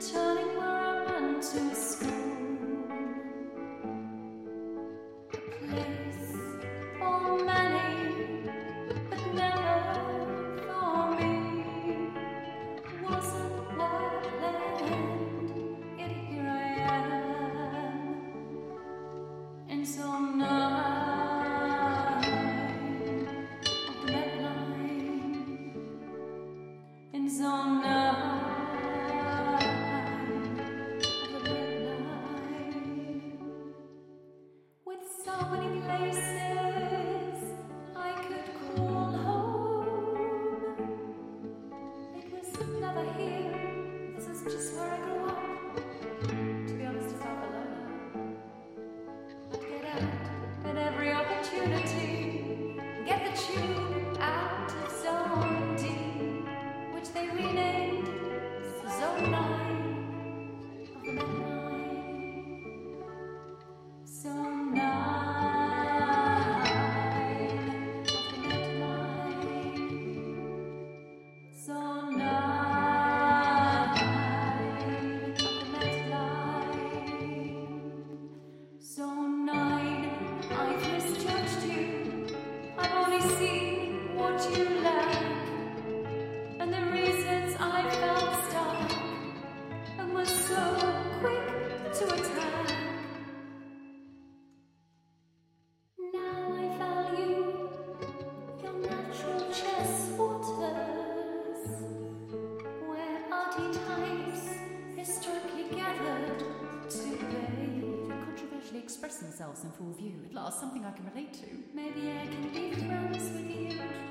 turning where I meant to sky. express themselves in full view. At last, something I can relate to. Maybe I can be friends with you.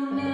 don't.